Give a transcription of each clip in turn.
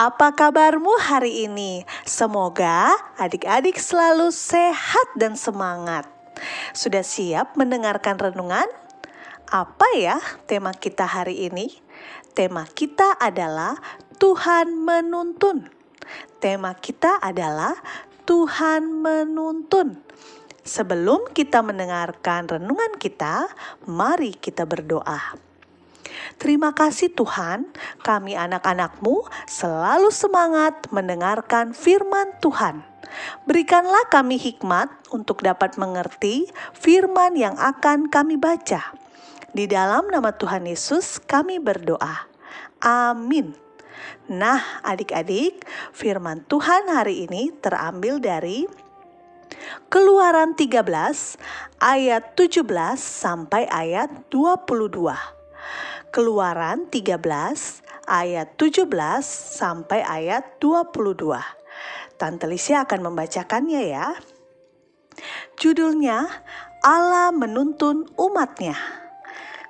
apa kabarmu hari ini? Semoga adik-adik selalu sehat dan semangat. Sudah siap mendengarkan renungan? Apa ya tema kita hari ini? Tema kita adalah Tuhan menuntun. Tema kita adalah Tuhan menuntun. Sebelum kita mendengarkan renungan kita, mari kita berdoa. Terima kasih Tuhan, kami anak-anakmu selalu semangat mendengarkan firman Tuhan. Berikanlah kami hikmat untuk dapat mengerti firman yang akan kami baca. Di dalam nama Tuhan Yesus kami berdoa. Amin. Nah, adik-adik, firman Tuhan hari ini terambil dari Keluaran 13 ayat 17 sampai ayat 22. Keluaran 13 ayat 17 sampai ayat 22. Tante Lisia akan membacakannya ya. Judulnya Allah menuntun umatnya.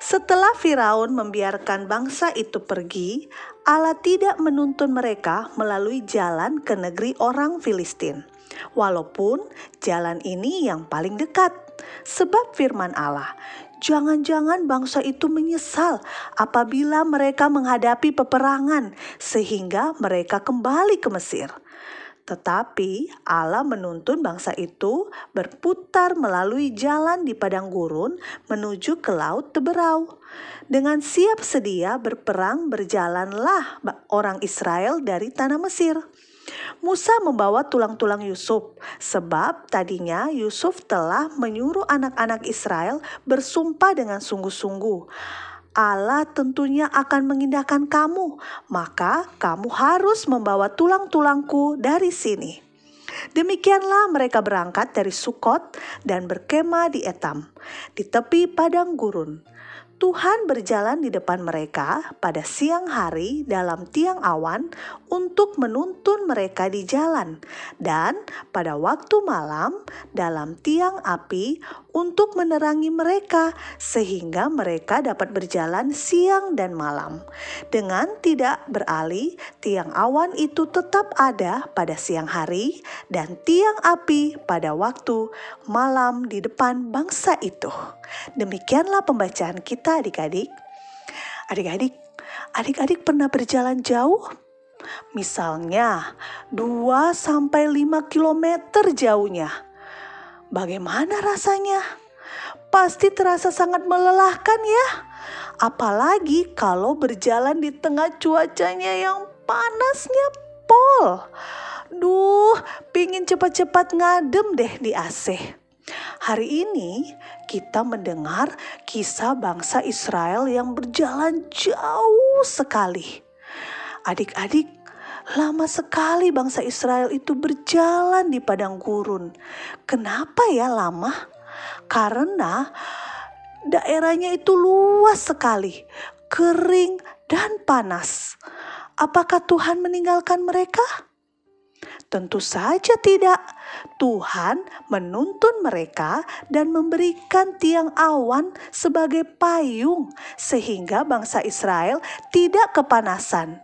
Setelah Firaun membiarkan bangsa itu pergi, Allah tidak menuntun mereka melalui jalan ke negeri orang Filistin. Walaupun jalan ini yang paling dekat, sebab firman Allah, Jangan-jangan bangsa itu menyesal apabila mereka menghadapi peperangan, sehingga mereka kembali ke Mesir. Tetapi Allah menuntun bangsa itu berputar melalui jalan di padang gurun menuju ke laut Teberau. Dengan siap sedia berperang berjalanlah orang Israel dari tanah Mesir. Musa membawa tulang-tulang Yusuf, sebab tadinya Yusuf telah menyuruh anak-anak Israel bersumpah dengan sungguh-sungguh. Allah tentunya akan mengindahkan kamu, maka kamu harus membawa tulang-tulangku dari sini. Demikianlah mereka berangkat dari Sukot dan berkemah di Etam, di tepi padang gurun. Tuhan berjalan di depan mereka pada siang hari dalam tiang awan untuk menuntun mereka di jalan, dan pada waktu malam dalam tiang api untuk menerangi mereka, sehingga mereka dapat berjalan siang dan malam. Dengan tidak beralih, tiang awan itu tetap ada pada siang hari, dan tiang api pada waktu malam di depan bangsa itu. Demikianlah pembacaan kita adik-adik. Adik-adik, adik-adik pernah berjalan jauh? Misalnya 2 sampai 5 km jauhnya. Bagaimana rasanya? Pasti terasa sangat melelahkan ya. Apalagi kalau berjalan di tengah cuacanya yang panasnya pol. Duh, pingin cepat-cepat ngadem deh di AC. Hari ini kita mendengar kisah bangsa Israel yang berjalan jauh sekali. Adik-adik, lama sekali bangsa Israel itu berjalan di padang gurun. Kenapa ya lama? Karena daerahnya itu luas sekali, kering dan panas. Apakah Tuhan meninggalkan mereka? Tentu saja tidak. Tuhan menuntun mereka dan memberikan tiang awan sebagai payung, sehingga bangsa Israel tidak kepanasan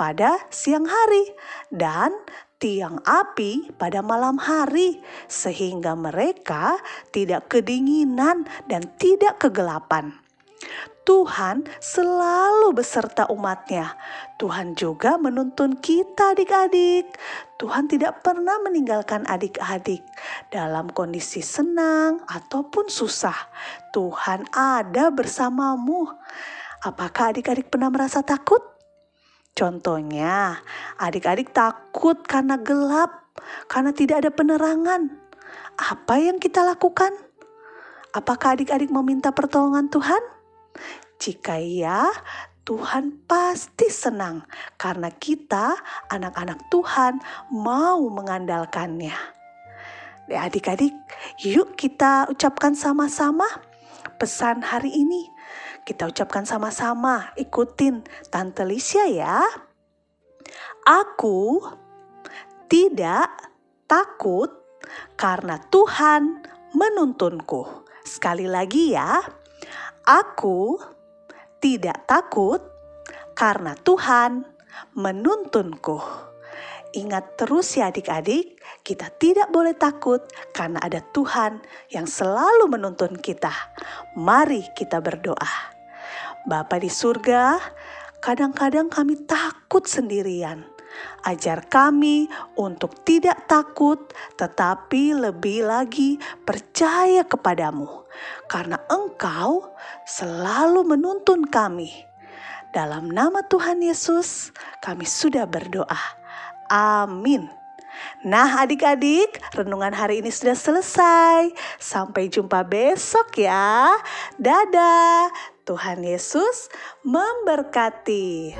pada siang hari, dan tiang api pada malam hari, sehingga mereka tidak kedinginan dan tidak kegelapan. Tuhan selalu beserta umatnya. Tuhan juga menuntun kita adik-adik. Tuhan tidak pernah meninggalkan adik-adik dalam kondisi senang ataupun susah. Tuhan ada bersamamu. Apakah adik-adik pernah merasa takut? Contohnya, adik-adik takut karena gelap, karena tidak ada penerangan. Apa yang kita lakukan? Apakah adik-adik meminta pertolongan Tuhan? Jika iya, Tuhan pasti senang karena kita, anak-anak Tuhan, mau mengandalkannya. Ya, adik-adik, yuk kita ucapkan sama-sama pesan hari ini. Kita ucapkan sama-sama, ikutin Tante Lisya ya. Aku tidak takut karena Tuhan menuntunku. Sekali lagi ya, Aku tidak takut karena Tuhan menuntunku. Ingat terus ya adik-adik, kita tidak boleh takut karena ada Tuhan yang selalu menuntun kita. Mari kita berdoa. Bapa di surga, kadang-kadang kami takut sendirian. Ajar kami untuk tidak takut, tetapi lebih lagi percaya kepadamu, karena Engkau selalu menuntun kami. Dalam nama Tuhan Yesus, kami sudah berdoa. Amin. Nah, adik-adik, renungan hari ini sudah selesai. Sampai jumpa besok ya. Dadah. Tuhan Yesus memberkati.